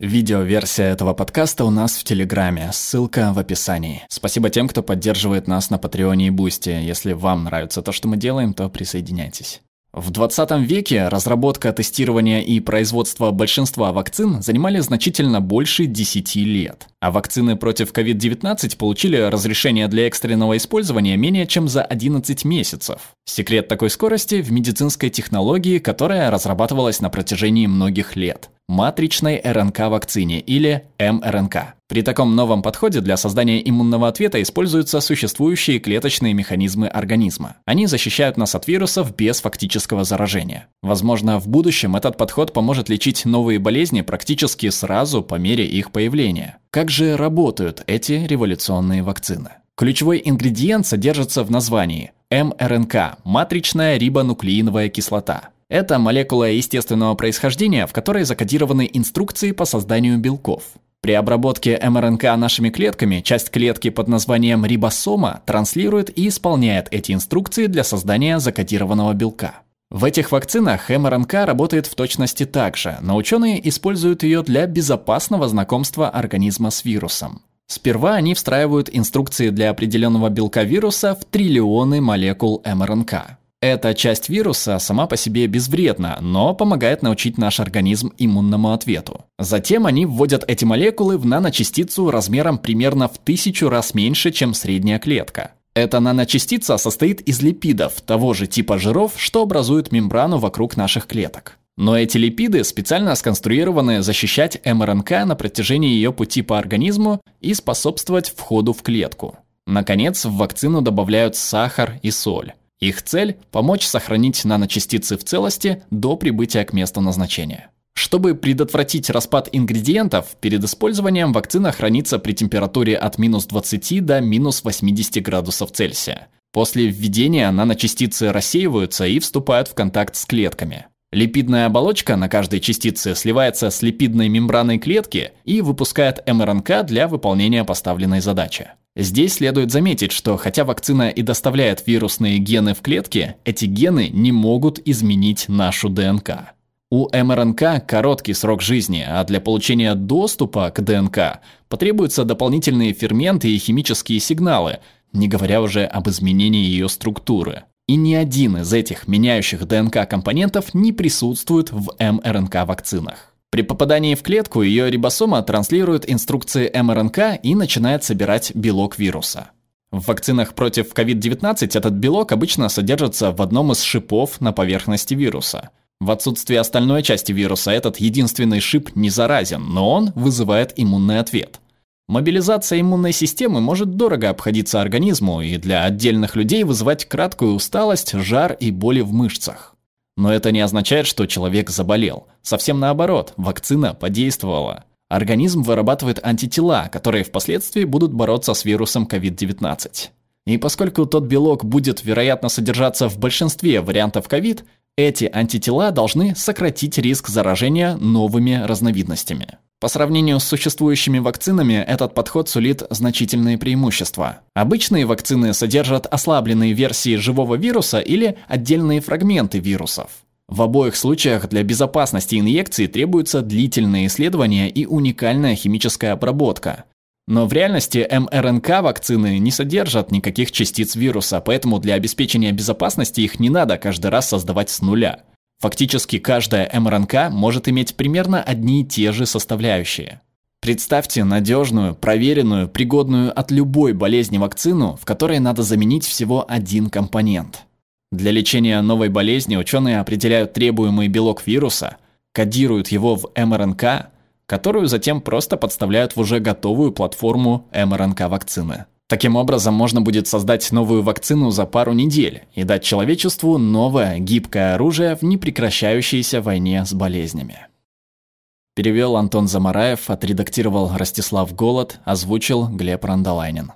Видеоверсия этого подкаста у нас в Телеграме, ссылка в описании. Спасибо тем, кто поддерживает нас на Патреоне и Бусти. Если вам нравится то, что мы делаем, то присоединяйтесь. В 20 веке разработка, тестирование и производство большинства вакцин занимали значительно больше 10 лет. А вакцины против COVID-19 получили разрешение для экстренного использования менее чем за 11 месяцев. Секрет такой скорости в медицинской технологии, которая разрабатывалась на протяжении многих лет матричной РНК-вакцине или мРНК. При таком новом подходе для создания иммунного ответа используются существующие клеточные механизмы организма. Они защищают нас от вирусов без фактического заражения. Возможно, в будущем этот подход поможет лечить новые болезни практически сразу по мере их появления. Как же работают эти революционные вакцины? Ключевой ингредиент содержится в названии мРНК – матричная рибонуклеиновая кислота. Это молекула естественного происхождения, в которой закодированы инструкции по созданию белков. При обработке МРНК нашими клетками часть клетки под названием рибосома транслирует и исполняет эти инструкции для создания закодированного белка. В этих вакцинах МРНК работает в точности так же, но ученые используют ее для безопасного знакомства организма с вирусом. Сперва они встраивают инструкции для определенного белка вируса в триллионы молекул МРНК. Эта часть вируса сама по себе безвредна, но помогает научить наш организм иммунному ответу. Затем они вводят эти молекулы в наночастицу размером примерно в тысячу раз меньше, чем средняя клетка. Эта наночастица состоит из липидов того же типа жиров, что образуют мембрану вокруг наших клеток. Но эти липиды специально сконструированы защищать МРНК на протяжении ее пути по организму и способствовать входу в клетку. Наконец, в вакцину добавляют сахар и соль. Их цель – помочь сохранить наночастицы в целости до прибытия к месту назначения. Чтобы предотвратить распад ингредиентов, перед использованием вакцина хранится при температуре от минус 20 до минус 80 градусов Цельсия. После введения наночастицы рассеиваются и вступают в контакт с клетками. Липидная оболочка на каждой частице сливается с липидной мембраной клетки и выпускает МРНК для выполнения поставленной задачи. Здесь следует заметить, что хотя вакцина и доставляет вирусные гены в клетки, эти гены не могут изменить нашу ДНК. У МРНК короткий срок жизни, а для получения доступа к ДНК потребуются дополнительные ферменты и химические сигналы, не говоря уже об изменении ее структуры. И ни один из этих меняющих ДНК компонентов не присутствует в МРНК вакцинах. При попадании в клетку ее рибосома транслирует инструкции МРНК и начинает собирать белок вируса. В вакцинах против COVID-19 этот белок обычно содержится в одном из шипов на поверхности вируса. В отсутствие остальной части вируса этот единственный шип не заразен, но он вызывает иммунный ответ. Мобилизация иммунной системы может дорого обходиться организму и для отдельных людей вызывать краткую усталость, жар и боли в мышцах. Но это не означает, что человек заболел. Совсем наоборот, вакцина подействовала. Организм вырабатывает антитела, которые впоследствии будут бороться с вирусом COVID-19. И поскольку тот белок будет, вероятно, содержаться в большинстве вариантов COVID, эти антитела должны сократить риск заражения новыми разновидностями. По сравнению с существующими вакцинами, этот подход сулит значительные преимущества. Обычные вакцины содержат ослабленные версии живого вируса или отдельные фрагменты вирусов. В обоих случаях для безопасности инъекции требуются длительные исследования и уникальная химическая обработка. Но в реальности мРНК вакцины не содержат никаких частиц вируса, поэтому для обеспечения безопасности их не надо каждый раз создавать с нуля. Фактически каждая МРНК может иметь примерно одни и те же составляющие. Представьте надежную, проверенную, пригодную от любой болезни вакцину, в которой надо заменить всего один компонент. Для лечения новой болезни ученые определяют требуемый белок вируса, кодируют его в МРНК, которую затем просто подставляют в уже готовую платформу МРНК-вакцины. Таким образом, можно будет создать новую вакцину за пару недель и дать человечеству новое гибкое оружие в непрекращающейся войне с болезнями. Перевел Антон Замараев, отредактировал Ростислав Голод, озвучил Глеб Рандолайнин.